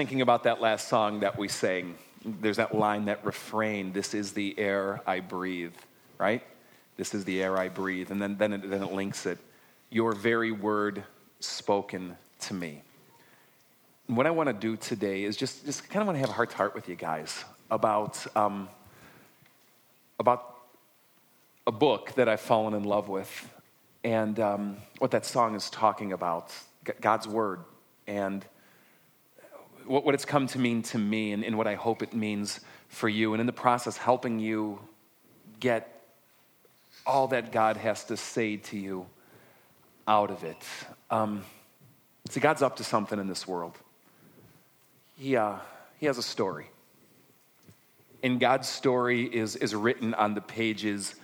thinking about that last song that we sang. There's that line, that refrain, this is the air I breathe, right? This is the air I breathe. And then, then, it, then it links it. Your very word spoken to me. What I want to do today is just, just kind of want to have a heart to heart with you guys about, um, about a book that I've fallen in love with and um, what that song is talking about God's Word and what, what it's come to mean to me and, and what I hope it means for you. And in the process, helping you get all that God has to say to you out of it. Um, see, God's up to something in this world. He, uh, he has a story. And God's story is, is written on the pages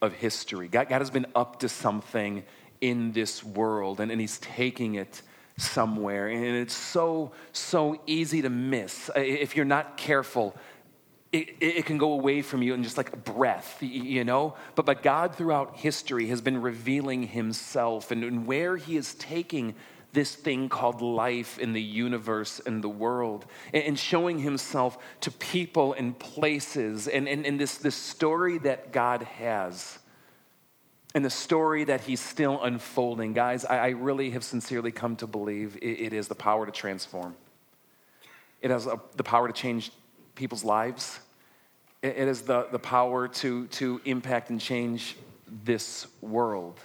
of history. God, God has been up to something in this world, and, and He's taking it somewhere. And it's so, so easy to miss. If you're not careful, it, it, can go away from you in just like a breath, you know? But, but God throughout history has been revealing himself and, and where he is taking this thing called life in the universe and the world and, and showing himself to people and places and, and, and this, this story that God has and the story that he's still unfolding, guys, I, I really have sincerely come to believe it, it is the power to transform. It has a, the power to change people's lives. It, it has the, the power to, to impact and change this world.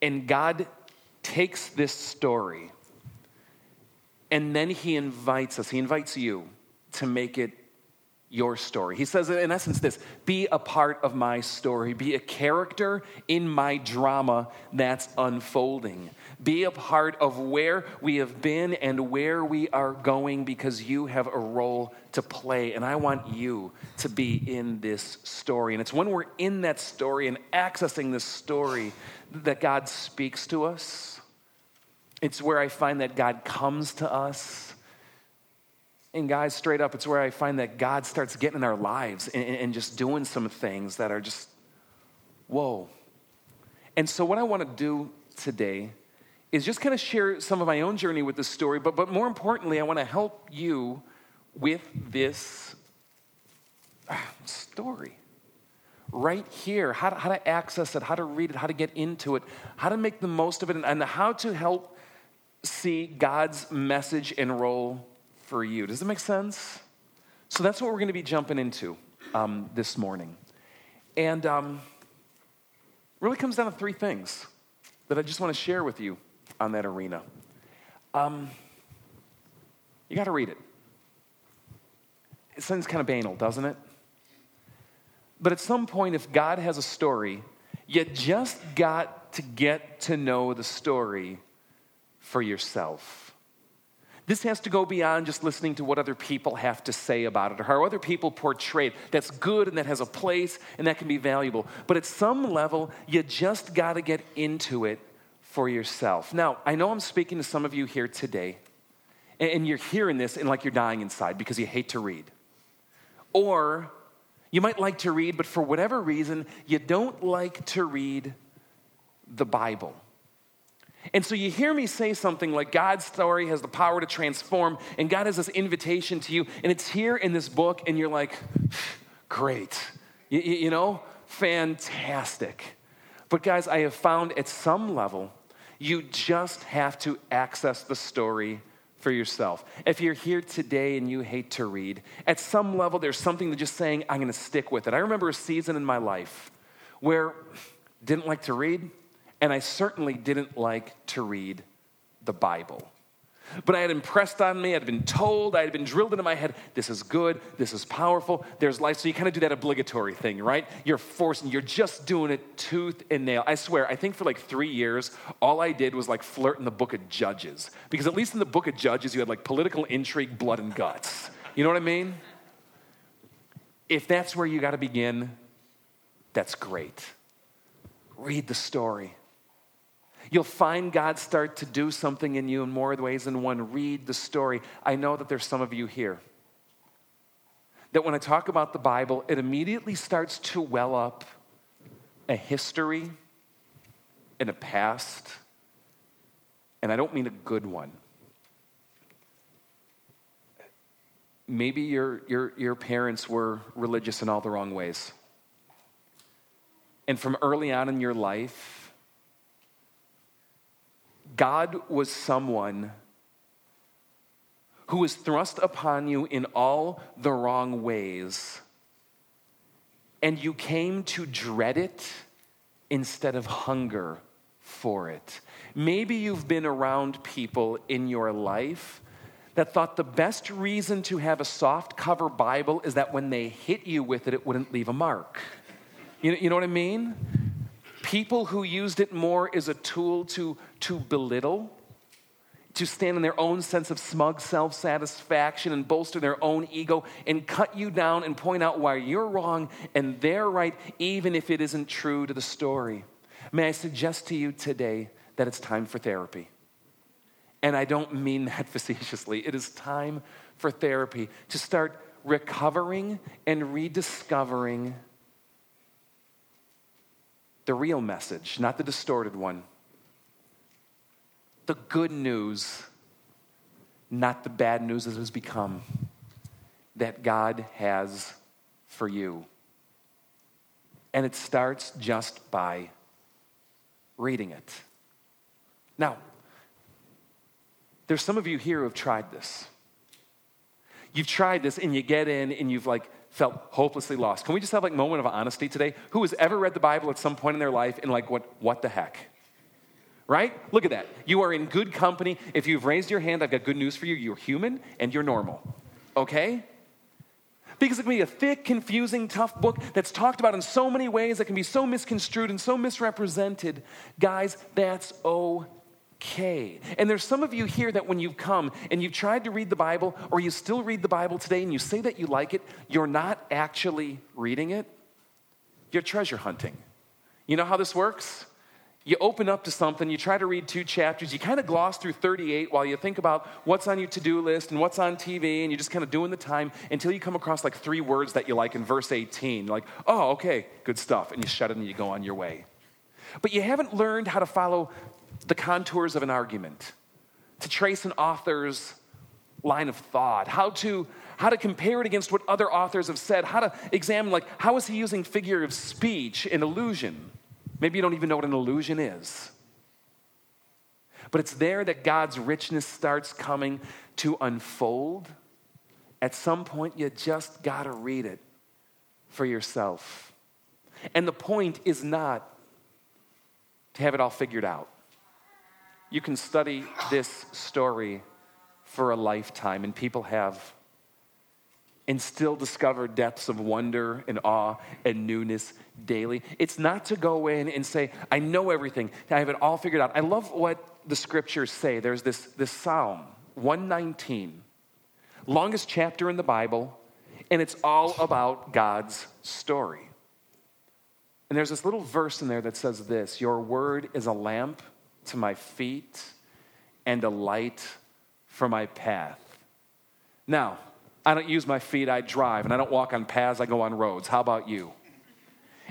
And God takes this story and then he invites us, he invites you to make it your story. He says, in essence, this be a part of my story, be a character in my drama that's unfolding. Be a part of where we have been and where we are going because you have a role to play. And I want you to be in this story. And it's when we're in that story and accessing this story that God speaks to us. It's where I find that God comes to us and guys, straight up, it's where I find that God starts getting in our lives and, and just doing some things that are just, whoa. And so, what I want to do today is just kind of share some of my own journey with this story, but, but more importantly, I want to help you with this ah, story right here how to, how to access it, how to read it, how to get into it, how to make the most of it, and, and how to help see God's message and role for you. Does that make sense? So that's what we're going to be jumping into um, this morning. And um, really comes down to three things that I just want to share with you on that arena. Um, you got to read it. It sounds kind of banal, doesn't it? But at some point, if God has a story, you just got to get to know the story for yourself. This has to go beyond just listening to what other people have to say about it or how other people portray it. That's good and that has a place and that can be valuable. But at some level, you just got to get into it for yourself. Now, I know I'm speaking to some of you here today, and you're hearing this and like you're dying inside because you hate to read. Or you might like to read, but for whatever reason, you don't like to read the Bible. And so you hear me say something like God's story has the power to transform, and God has this invitation to you, and it's here in this book, and you're like, great, you, you know, fantastic. But guys, I have found at some level, you just have to access the story for yourself. If you're here today and you hate to read, at some level, there's something to just saying, I'm going to stick with it. I remember a season in my life where didn't like to read, and I certainly didn't like to read the Bible. But I had impressed on me, I'd been told, I had been drilled into my head, this is good, this is powerful, there's life. So you kind of do that obligatory thing, right? You're forcing, you're just doing it tooth and nail. I swear, I think for like three years, all I did was like flirt in the book of Judges. Because at least in the book of Judges, you had like political intrigue, blood, and guts. You know what I mean? If that's where you got to begin, that's great. Read the story. You'll find God start to do something in you in more ways than one. Read the story. I know that there's some of you here that when I talk about the Bible, it immediately starts to well up a history and a past, and I don't mean a good one. maybe your, your, your parents were religious in all the wrong ways. And from early on in your life, God was someone who was thrust upon you in all the wrong ways, and you came to dread it instead of hunger for it. Maybe you've been around people in your life that thought the best reason to have a soft cover Bible is that when they hit you with it, it wouldn't leave a mark. You know, you know what I mean? People who used it more as a tool to, to belittle, to stand in their own sense of smug self satisfaction and bolster their own ego and cut you down and point out why you're wrong and they're right, even if it isn't true to the story. May I suggest to you today that it's time for therapy? And I don't mean that facetiously. It is time for therapy to start recovering and rediscovering the real message, not the distorted one. The good news, not the bad news it has become, that God has for you. And it starts just by reading it. Now, there's some of you here who have tried this. You've tried this and you get in and you've like felt hopelessly lost. Can we just have like a moment of honesty today? Who has ever read the Bible at some point in their life and like what what the heck? Right? Look at that. You are in good company. If you've raised your hand, I've got good news for you. You're human and you're normal. Okay? Because it can be a thick, confusing, tough book that's talked about in so many ways that can be so misconstrued and so misrepresented. Guys, that's okay. And there's some of you here that when you've come and you've tried to read the Bible, or you still read the Bible today and you say that you like it, you're not actually reading it, you're treasure hunting. You know how this works? You open up to something, you try to read two chapters, you kind of gloss through 38 while you think about what's on your to do list and what's on TV, and you're just kind of doing the time until you come across like three words that you like in verse 18. You're like, oh, okay, good stuff. And you shut it and you go on your way. But you haven't learned how to follow the contours of an argument, to trace an author's line of thought, how to how to compare it against what other authors have said, how to examine like how is he using figure of speech and illusion? Maybe you don't even know what an illusion is. But it's there that God's richness starts coming to unfold. At some point, you just got to read it for yourself. And the point is not to have it all figured out. You can study this story for a lifetime, and people have and still discover depths of wonder and awe and newness daily. It's not to go in and say, I know everything, I have it all figured out. I love what the scriptures say. There's this, this Psalm 119, longest chapter in the Bible, and it's all about God's story. And there's this little verse in there that says this Your word is a lamp to my feet and a light for my path. Now, I don't use my feet, I drive, and I don't walk on paths, I go on roads. How about you?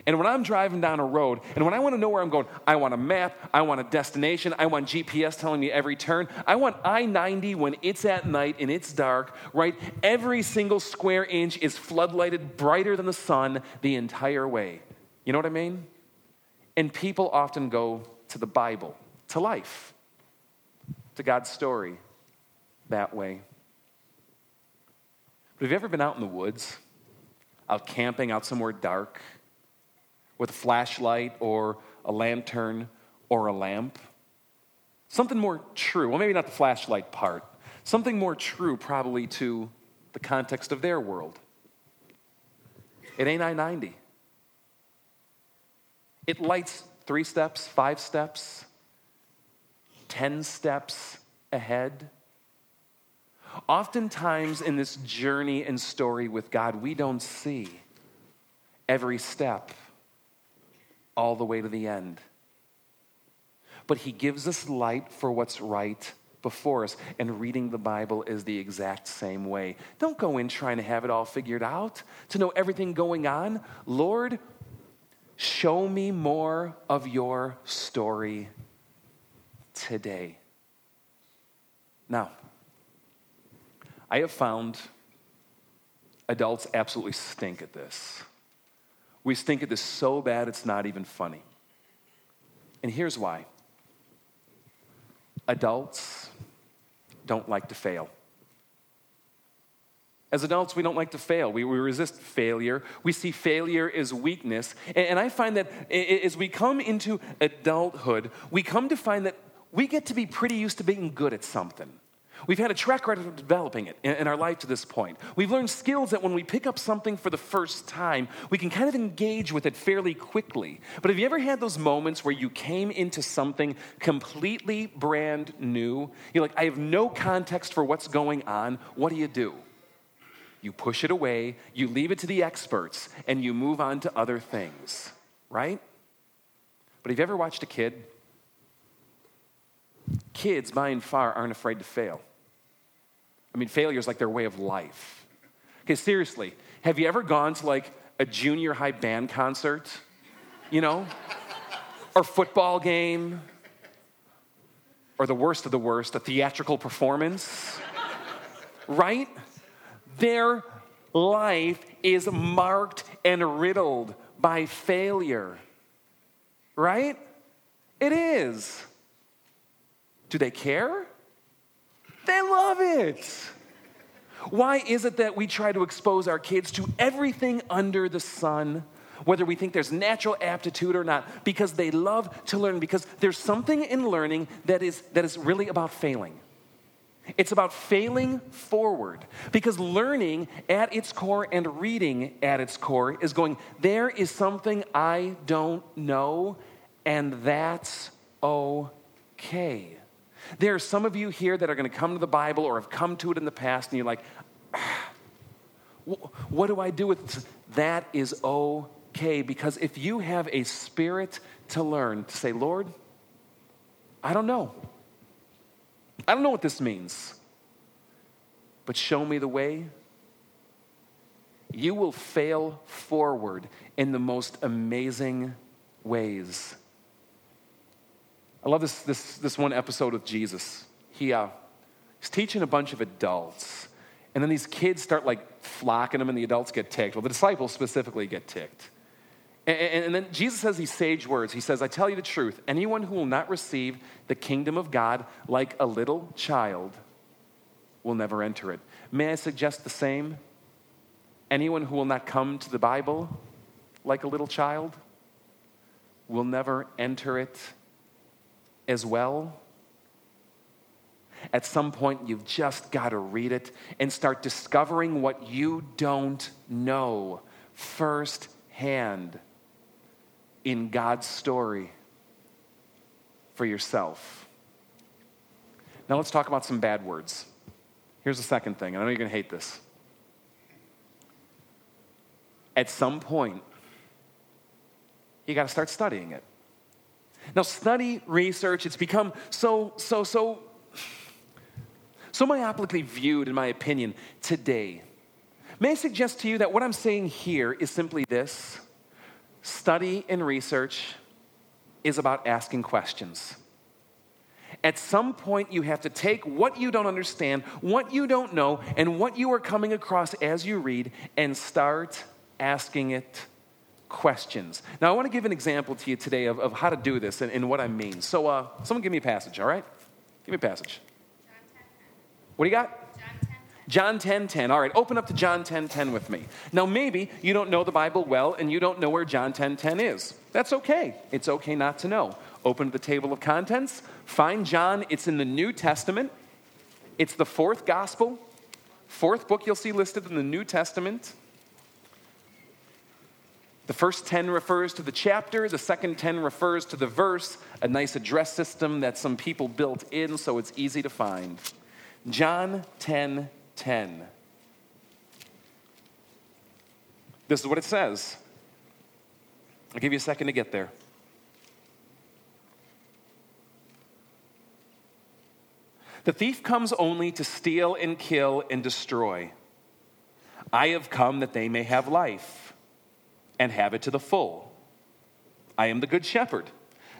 And when I'm driving down a road, and when I want to know where I'm going, I want a map, I want a destination, I want GPS telling me every turn. I want I 90 when it's at night and it's dark, right? Every single square inch is floodlighted brighter than the sun the entire way. You know what I mean? And people often go to the Bible to life, to God's story that way. But have you ever been out in the woods, out camping, out somewhere dark, with a flashlight or a lantern or a lamp? Something more true. Well, maybe not the flashlight part. Something more true, probably, to the context of their world. It ain't I 90. It lights three steps, five steps, 10 steps ahead. Oftentimes in this journey and story with God, we don't see every step all the way to the end. But He gives us light for what's right before us, and reading the Bible is the exact same way. Don't go in trying to have it all figured out, to know everything going on. Lord, show me more of your story today. Now, I have found adults absolutely stink at this. We stink at this so bad it's not even funny. And here's why adults don't like to fail. As adults, we don't like to fail. We, we resist failure. We see failure as weakness. And, and I find that as we come into adulthood, we come to find that we get to be pretty used to being good at something. We've had a track record of developing it in, our life to this point. We've learned skills that when we pick up something for the first time, we can kind of engage with it fairly quickly. But have you ever had those moments where you came into something completely brand new? You're like, I have no context for what's going on. What do you do? You push it away, you leave it to the experts, and you move on to other things, right? But have you ever watched a kid? Kids, by and far, aren't afraid to fail. I mean, failure is like their way of life. Okay, seriously, have you ever gone to like a junior high band concert? You know? or football game? Or the worst of the worst, a theatrical performance? right? Their life is marked and riddled by failure. Right? It is. Do they care? They love it. Why is it that we try to expose our kids to everything under the sun? Whether we think there's natural aptitude or not, because they love to learn, because there's something in learning that is, that is really about failing. It's about failing forward because learning at its core and reading at its core is going, there is something I don't know, and that's okay. There are some of you here that are going to come to the Bible or have come to it in the past, and you're like, ah, what do I do with this? That is okay, because if you have a spirit to learn, to say, Lord, I don't know. I don't know what this means, but show me the way. You will fail forward in the most amazing ways. I love this, this, this one episode with Jesus. He, uh, he's teaching a bunch of adults, and then these kids start like flocking him, and the adults get ticked. Well, the disciples specifically get ticked. And, and, and then Jesus says these sage words. He says, I tell you the truth, anyone who will not receive the kingdom of God like a little child will never enter it. May I suggest the same? Anyone who will not come to the Bible like a little child will never enter it as well? At some point, you've just got to read it and start discovering what you don't know firsthand in God's story for yourself. Now, let's talk about some bad words. Here's the second thing, and I know you're going to hate this. At some point, you got to start studying it. Now, study, research, it's become so, so, so, so myopically viewed, in my opinion, today. May I suggest to you that what I'm saying here is simply this study and research is about asking questions. At some point, you have to take what you don't understand, what you don't know, and what you are coming across as you read and start asking it questions. Now, I want to give an example to you today of, of how to do this and, and what I mean. So, uh, someone give me a passage, all right? Give me a passage. What do you got? John 10 10. All right, open up to John 10 10 with me. Now, maybe you don't know the Bible well and you don't know where John 10 10 is. That's okay. It's okay not to know. Open the table of contents, find John. It's in the New Testament, it's the fourth gospel, fourth book you'll see listed in the New Testament. The first 10 refers to the chapter, the second 10 refers to the verse, a nice address system that some people built in so it's easy to find. John 10 10. This is what it says. I'll give you a second to get there. The thief comes only to steal and kill and destroy. I have come that they may have life and have it to the full. I am the good shepherd.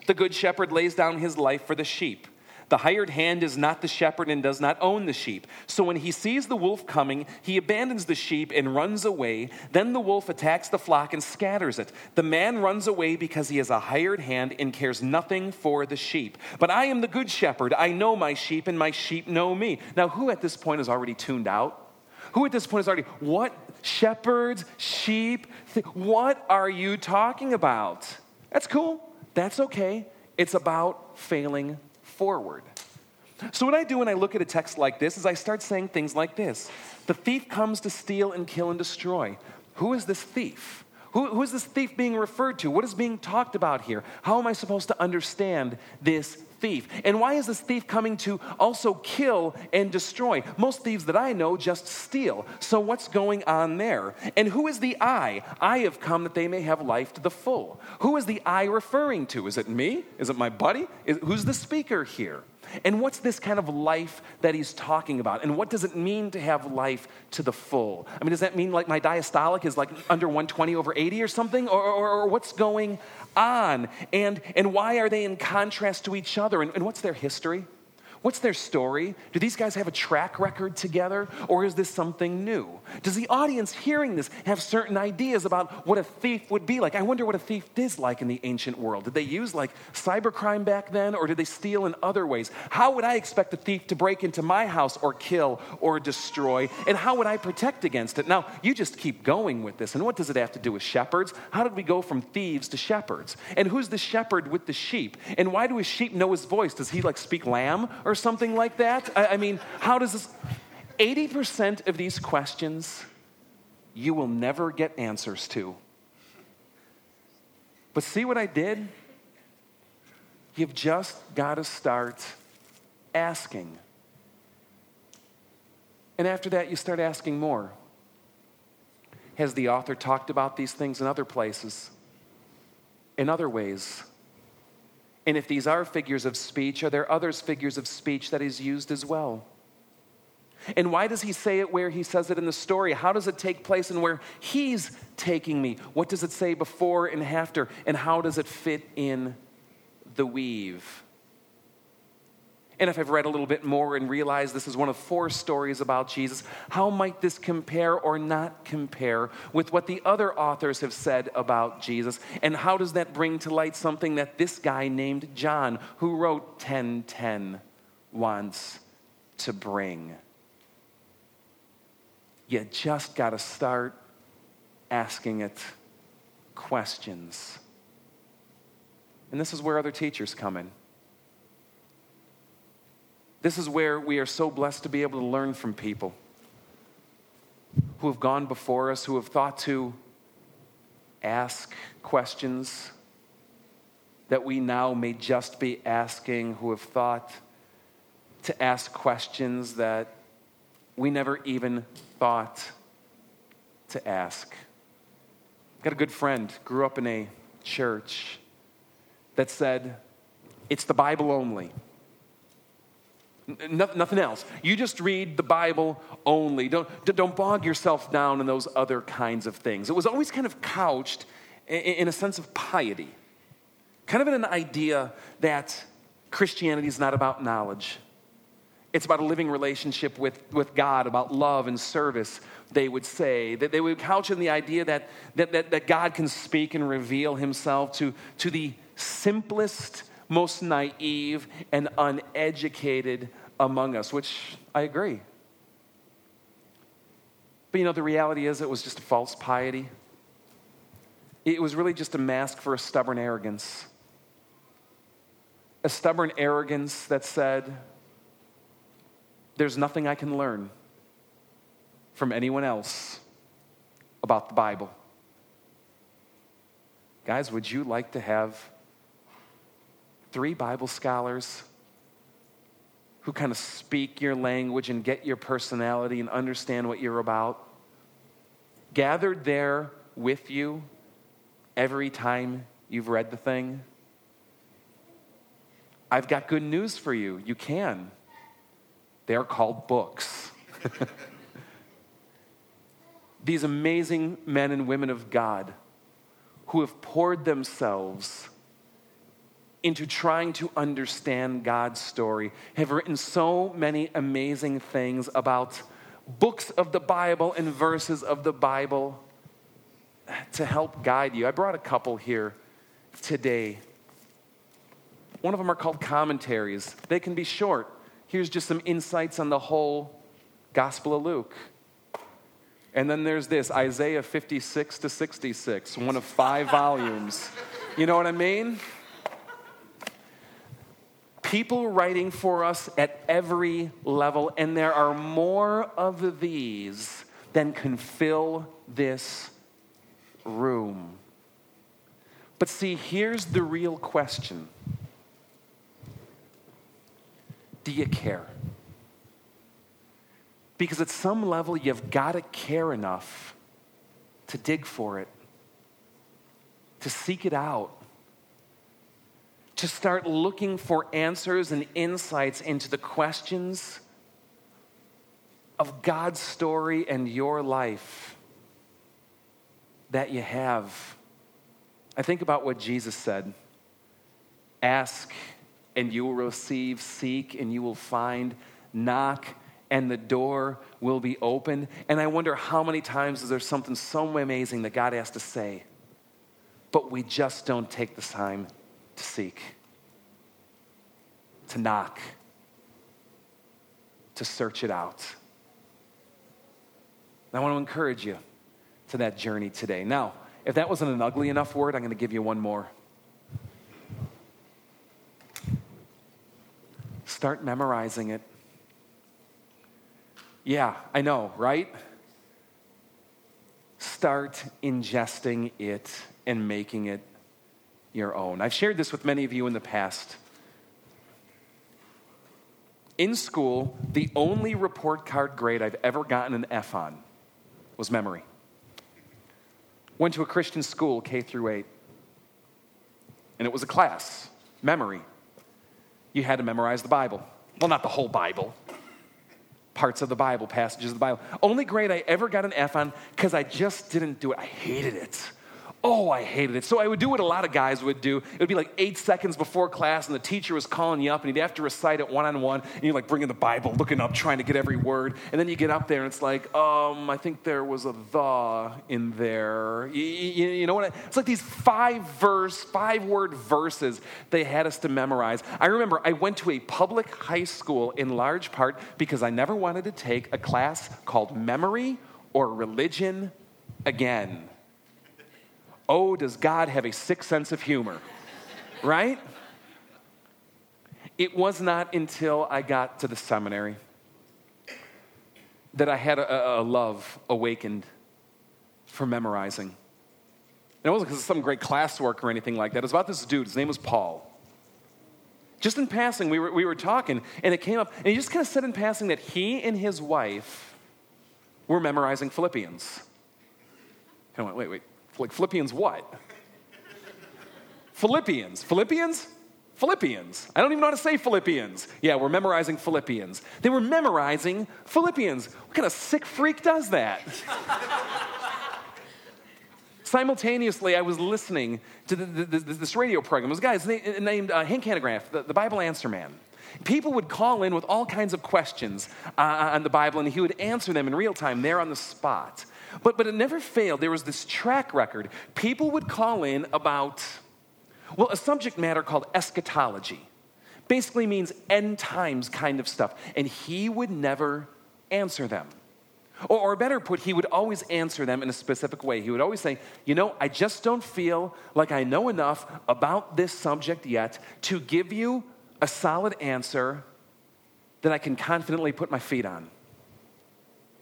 The good shepherd lays down his life for the sheep. The hired hand is not the shepherd and does not own the sheep. So when he sees the wolf coming, he abandons the sheep and runs away. Then the wolf attacks the flock and scatters it. The man runs away because he is a hired hand and cares nothing for the sheep. But I am the good shepherd. I know my sheep, and my sheep know me. Now, who at this point is already tuned out? Who at this point is already, what? Shepherds, sheep? What are you talking about? That's cool. That's okay. It's about failing forward. So, what I do when I look at a text like this is I start saying things like this The thief comes to steal and kill and destroy. Who is this thief? Who, who is this thief being referred to? What is being talked about here? How am I supposed to understand this thief? And why is this thief coming to also kill and destroy? Most thieves that I know just steal. So what's going on there? And who is the I? I have come that they may have life to the full. Who is the I referring to? Is it me? Is it my buddy? Is, who's the speaker here? And what's this kind of life that he's talking about? And what does it mean to have life to the full? I mean, does that mean like my diastolic is like under 120 over 80 or something? Or, or, or what's going on? And, and why are they in contrast to each other? And, and what's their history? What's their story? Do these guys have a track record together, or is this something new? Does the audience hearing this have certain ideas about what a thief would be like? I wonder what a thief is like in the ancient world. Did they use like cybercrime back then, or did they steal in other ways? How would I expect a thief to break into my house or kill or destroy? And how would I protect against it? Now, you just keep going with this. And what does it have to do with shepherds? How did we go from thieves to shepherds? And who's the shepherd with the sheep? And why do his sheep know his voice? Does he like speak lamb or or something like that? I, I mean, how does this? 80% of these questions you will never get answers to. But see what I did? You've just got to start asking. And after that, you start asking more. Has the author talked about these things in other places, in other ways? And if these are figures of speech, are there others figures of speech that he's used as well? And why does he say it where he says it in the story? How does it take place and where he's taking me? What does it say before and after? And how does it fit in the weave? And if I've read a little bit more and realized this is one of four stories about Jesus, how might this compare or not compare with what the other authors have said about Jesus? And how does that bring to light something that this guy named John, who wrote 1010, wants to bring? You just got to start asking it questions. And this is where other teachers come in. This is where we are so blessed to be able to learn from people who have gone before us, who have thought to ask questions that we now may just be asking, who have thought to ask questions that we never even thought to ask. Got a good friend, grew up in a church that said, it's the Bible only. No, nothing else. You just read the Bible only. Don't, don't bog yourself down in those other kinds of things. It was always kind of couched in, in a sense of piety, kind of in an idea that Christianity is not about knowledge. It's about a living relationship with, with God, about love and service, they would say. That they would couch in the idea that, that, that, that God can speak and reveal himself to, to the simplest most naive and uneducated among us, which I agree. But you know, the reality is it was just a false piety. It was really just a mask for a stubborn arrogance. A stubborn arrogance that said, There's nothing I can learn from anyone else about the Bible. Guys, would you like to have three Bible scholars who kind of speak your language and get your personality and understand what you're about, gathered there with you every time you've read the thing. I've got good news for you. You can. They're called books. These amazing men and women of God who have poured themselves into trying to understand God's story, have written so many amazing things about books of the Bible and verses of the Bible to help guide you. I brought a couple here today. One of them are called commentaries. They can be short. Here's just some insights on the whole Gospel of Luke. And then there's this Isaiah 56 to 66, one of five volumes. You know what I mean? People writing for us at every level, and there are more of these than can fill this room. But see, here's the real question Do you care? Because at some level, you've got to care enough to dig for it, to seek it out, to start looking for answers and insights into the questions of God's story and your life that you have. I think about what Jesus said ask and you will receive, seek and you will find, knock and the door will be open. And I wonder how many times is there something so amazing that God has to say, but we just don't take the time to seek, to knock, to search it out. And I want to encourage you to that journey today. Now, if that wasn't an ugly enough word, I'm going to give you one more. Start memorizing it. Yeah, I know, right? Start ingesting it and making it your own. I've shared this with many of you in the past. In school, the only report card grade I've ever gotten an F on was memory. Went to a Christian school, K through 8, and it was a class, memory. You had to memorize the Bible. Well, not the whole Bible, parts of the Bible, passages of the Bible. Only grade I ever got an F on because I just didn't do it. I hated it. Oh, I hated it. So I would do what a lot of guys would do. It would be like eight seconds before class, and the teacher was calling you up, and you'd have to recite it one on one, and you're like bringing the Bible, looking up, trying to get every word. And then you get up there, and it's like, um, I think there was a the in there. You, you, you know what? I, it's like these five verse, five word verses they had us to memorize. I remember I went to a public high school in large part because I never wanted to take a class called memory or religion again oh, does God have a sick sense of humor? right? It was not until I got to the seminary that I had a, a love awakened for memorizing. And it wasn't because of some great classwork or anything like that. It was about this dude. His name was Paul. Just in passing, we were, we were talking, and it came up, and he just kind of said in passing that he and his wife were memorizing Philippians. And I went, wait, wait, like Philippians what? Philippians. Philippians? Philippians. I don't even know how to say Philippians. Yeah, we're memorizing Philippians. They were memorizing Philippians. What kind of sick freak does that? Simultaneously, I was listening to the, the, the, this radio program. This guy is named, named uh, Hank Hanegraaff, the, the Bible Answer Man. People would call in with all kinds of questions uh, on the Bible, and he would answer them in real time there on the spot. But, but it never failed. There was this track record. People would call in about, well, a subject matter called eschatology. Basically means end times kind of stuff. And he would never answer them. Or, or, better put, he would always answer them in a specific way. He would always say, You know, I just don't feel like I know enough about this subject yet to give you a solid answer that I can confidently put my feet on.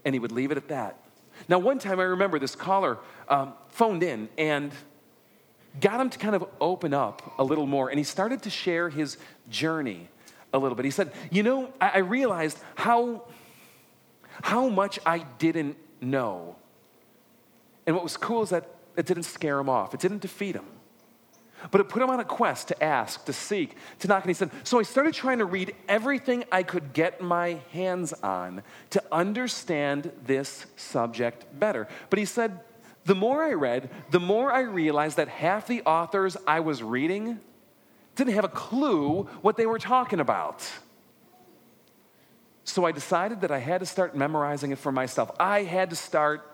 And he would leave it at that. Now, one time I remember this caller um, phoned in and got him to kind of open up a little more, and he started to share his journey a little bit. He said, You know, I, I realized how, how much I didn't know. And what was cool is that it didn't scare him off, it didn't defeat him. But it put him on a quest to ask, to seek, to knock. And he said, So I started trying to read everything I could get my hands on to understand this subject better. But he said, The more I read, the more I realized that half the authors I was reading Didn't have a clue what they were talking about. So I decided that I had to start memorizing it for myself. I had to start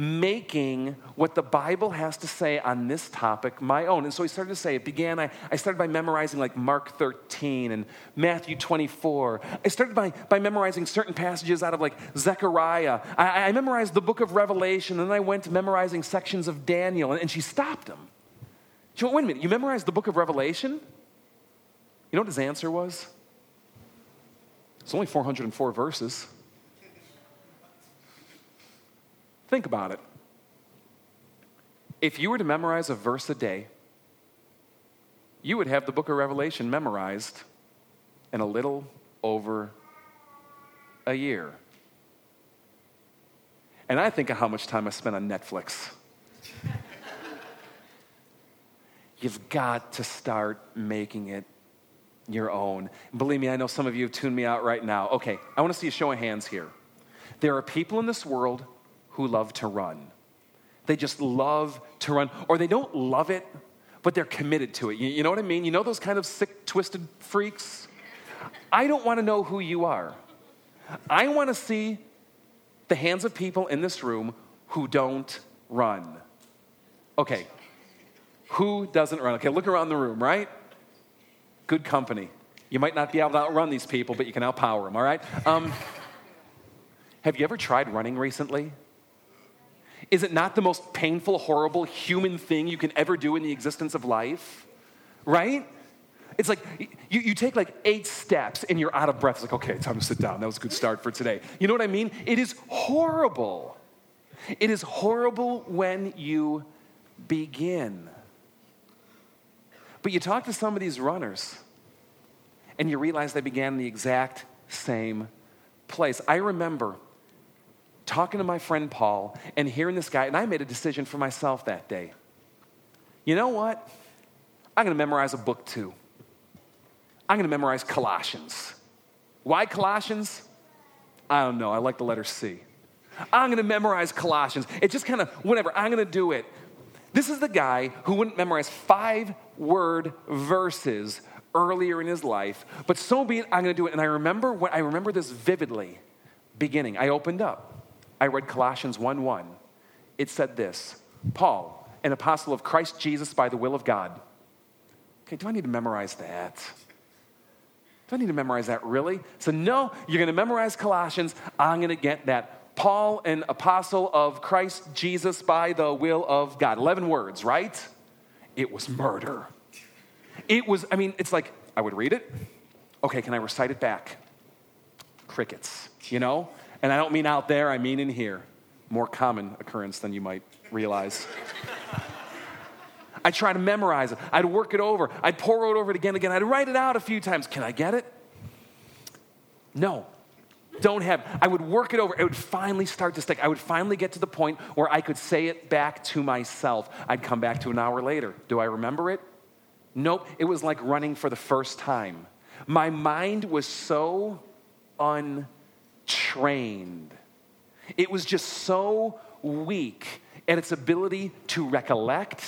making what the Bible has to say on this topic my own. And so he started to say, it began, I, I started by memorizing like Mark 13 and Matthew 24. I started by, by memorizing certain passages out of like Zechariah. I, I memorized the book of Revelation, and then I went to memorizing sections of Daniel, and, and she stopped him. She went, wait a minute, you memorized the book of Revelation? You know what his answer was? It's only 404 verses. Think about it. If you were to memorize a verse a day, you would have the book of Revelation memorized in a little over a year. And I think of how much time I spent on Netflix. You've got to start making it your own. Believe me, I know some of you have tuned me out right now. Okay, I want to see a show of hands here. There are people in this world who love to run. They just love to run, or they don't love it, but they're committed to it. You, you know what I mean? You know those kind of sick, twisted freaks? I don't want to know who you are. I want to see the hands of people in this room who don't run. Okay, who doesn't run? Okay, look around the room, right? Good company. You might not be able to outrun these people, but you can outpower them, all right? Um, have you ever tried running recently? Is it not the most painful, horrible human thing you can ever do in the existence of life? Right? It's like you, you take like eight steps and you're out of breath. It's like, okay, time to sit down. That was a good start for today. You know what I mean? It is horrible. It is horrible when you begin. But you talk to some of these runners and you realize they began in the exact same place. I remember talking to my friend Paul and hearing this guy, and I made a decision for myself that day. You know what? I'm going to memorize a book too. I'm going to memorize Colossians. Why Colossians? I don't know. I like the letter C. I'm going to memorize Colossians. It just kind of, whatever, I'm going to do it. This is the guy who wouldn't memorize five word verses earlier in his life, but so be it, I'm going to do it. And I remember what I remember this vividly beginning. I opened up I read Colossians 1 1. It said this Paul, an apostle of Christ Jesus by the will of God. Okay, do I need to memorize that? Do I need to memorize that really? So, no, you're going to memorize Colossians. I'm going to get that. Paul, an apostle of Christ Jesus by the will of God. 11 words, right? It was murder. It was, I mean, it's like, I would read it. Okay, can I recite it back? Crickets, you know? And I don't mean out there, I mean in here. More common occurrence than you might realize. I'd try to memorize it. I'd work it over. I'd pore it over it again and again. I'd write it out a few times. Can I get it? No. Don't have. I would work it over. It would finally start to stick. I would finally get to the point where I could say it back to myself. I'd come back to an hour later. Do I remember it? Nope. It was like running for the first time. My mind was so un trained. It was just so weak at its ability to recollect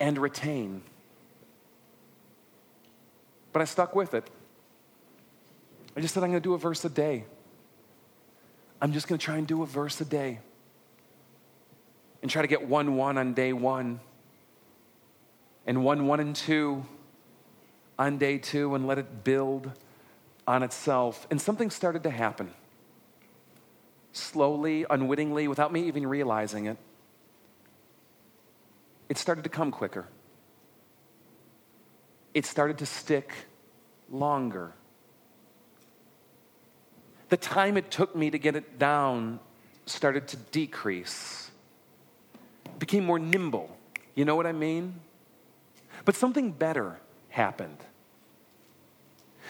and retain. But I stuck with it. I just said, I'm going to do a verse a day. I'm just going to try and do a verse a day and try to get 1 1 on day one and 1 1 and 2 on day two and let it build on itself, and something started to happen. Slowly, unwittingly, without me even realizing it, it started to come quicker. It started to stick longer. The time it took me to get it down started to decrease, became more nimble. You know what I mean? But something better happened.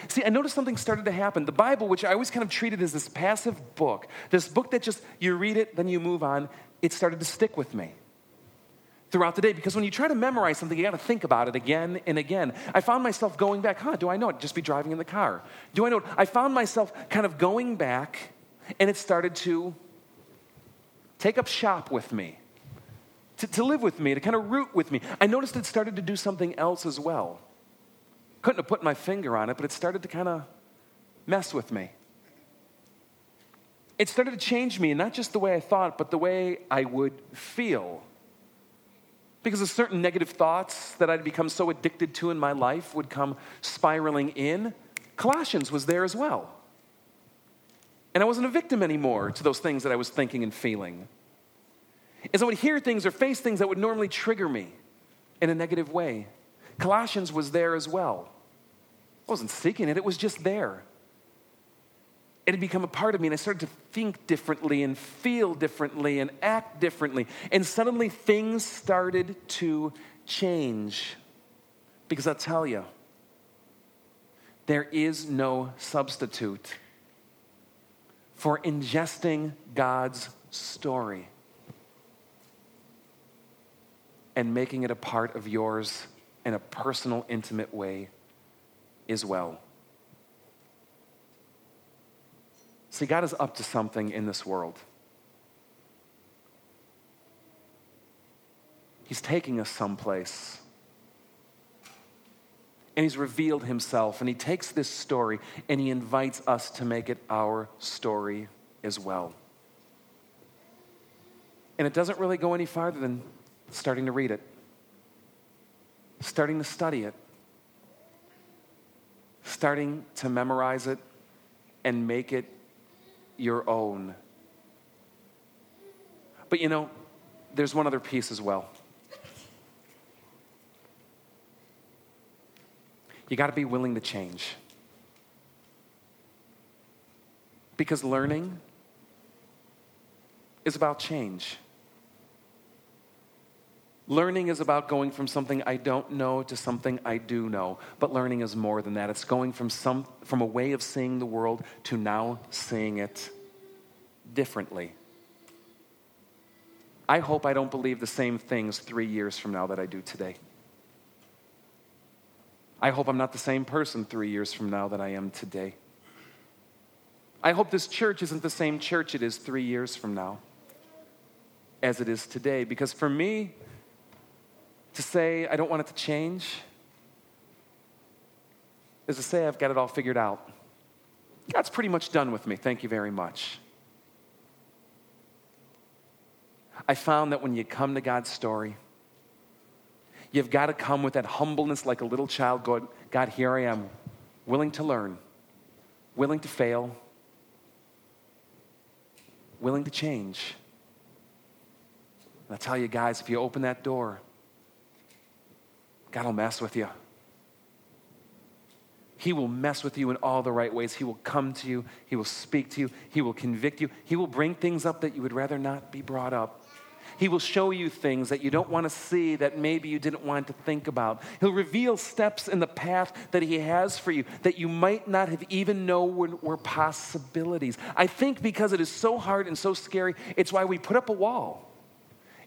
See, I noticed something started to happen. The Bible, which I always kind of treated as this passive book, this book that just you read it, then you move on, it started to stick with me throughout the day because when you try to memorize something, you got to think about it again and again. I found myself going back, huh, do I know it? Just be driving in the car. Do I know it? I found myself kind of going back and it started to take up shop with me. to, to live with me, to kind of root with me. I noticed it started to do something else as well. Couldn't have put my finger on it, but it started to kind of mess with me. It started to change me, not just the way I thought, but the way I would feel. Because of certain negative thoughts that I'd become so addicted to in my life would come spiraling in. Colossians was there as well. And I wasn't a victim anymore to those things that I was thinking and feeling. As I would hear things or face things that would normally trigger me in a negative way, Colossians was there as well. I wasn't seeking it, it was just there. It had become a part of me, and I started to think differently and feel differently and act differently. And suddenly things started to change. Because I'll tell you, there is no substitute for ingesting God's story and making it a part of yours in a personal, intimate way as well. See, God is up to something in this world. He's taking us someplace. And He's revealed Himself. And He takes this story and He invites us to make it our story as well. And it doesn't really go any farther than starting to read it, starting to study it, starting to memorize it and make it your own. But you know, there's one other piece as well. You got to be willing to change. Because learning is about change. Learning is about going from something I don't know to something I do know. But learning is more than that. It's going from, some, from a way of seeing the world to now seeing it differently. I hope I don't believe the same things three years from now that I do today. I hope I'm not the same person three years from now that I am today. I hope this church isn't the same church it is three years from now as it is today. Because for me, to say I don't want it to change is to say I've got it all figured out. God's pretty much done with me. Thank you very much. I found that when you come to God's story, you've got to come with that humbleness like a little child going, God, here I am, willing to learn, willing to fail, willing to change. And I tell you guys, if you open that door, God will mess with you. He will mess with you in all the right ways. He will come to you. He will speak to you. He will convict you. He will bring things up that you would rather not be brought up. He will show you things that you don't want to see that maybe you didn't want to think about. He'll reveal steps in the path that He has for you that you might not have even known were, were possibilities. I think because it is so hard and so scary, it's why we put up a wall.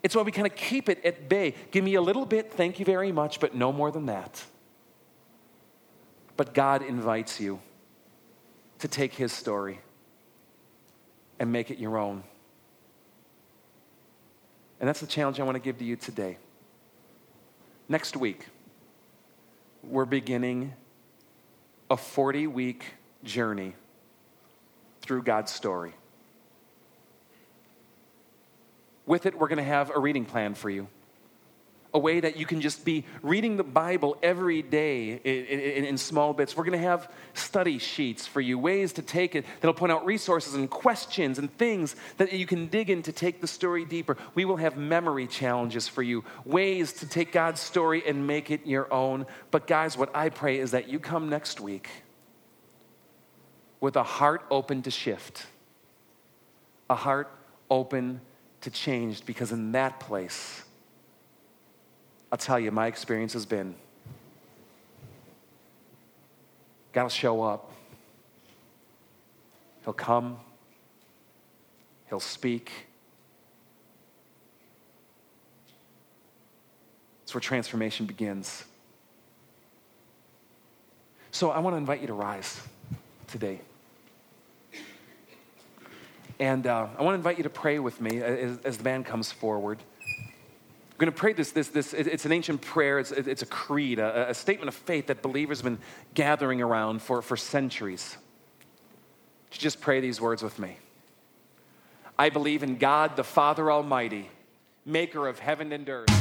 It's why we kind of keep it at bay. Give me a little bit, thank you very much, but no more than that. But God invites you to take His story and make it your own. And that's the challenge I want to give to you today. Next week, we're beginning a 40 week journey through God's story. With it, we're going to have a reading plan for you. A way that you can just be reading the Bible every day in, in, in small bits. We're going to have study sheets for you, ways to take it that'll point out resources and questions and things that you can dig in to take the story deeper. We will have memory challenges for you, ways to take God's story and make it your own. But, guys, what I pray is that you come next week with a heart open to shift, a heart open to change because in that place, I'll tell you, my experience has been God will show up. He'll come. He'll speak. It's where transformation begins. So I want to invite you to rise today. And uh, I want to invite you to pray with me as, as the band comes forward. I'm going to pray this, this, this. It's an ancient prayer, it's, it's a creed, a, a statement of faith that believers have been gathering around for, for centuries. Just pray these words with me. I believe in God, the Father Almighty, maker of heaven and earth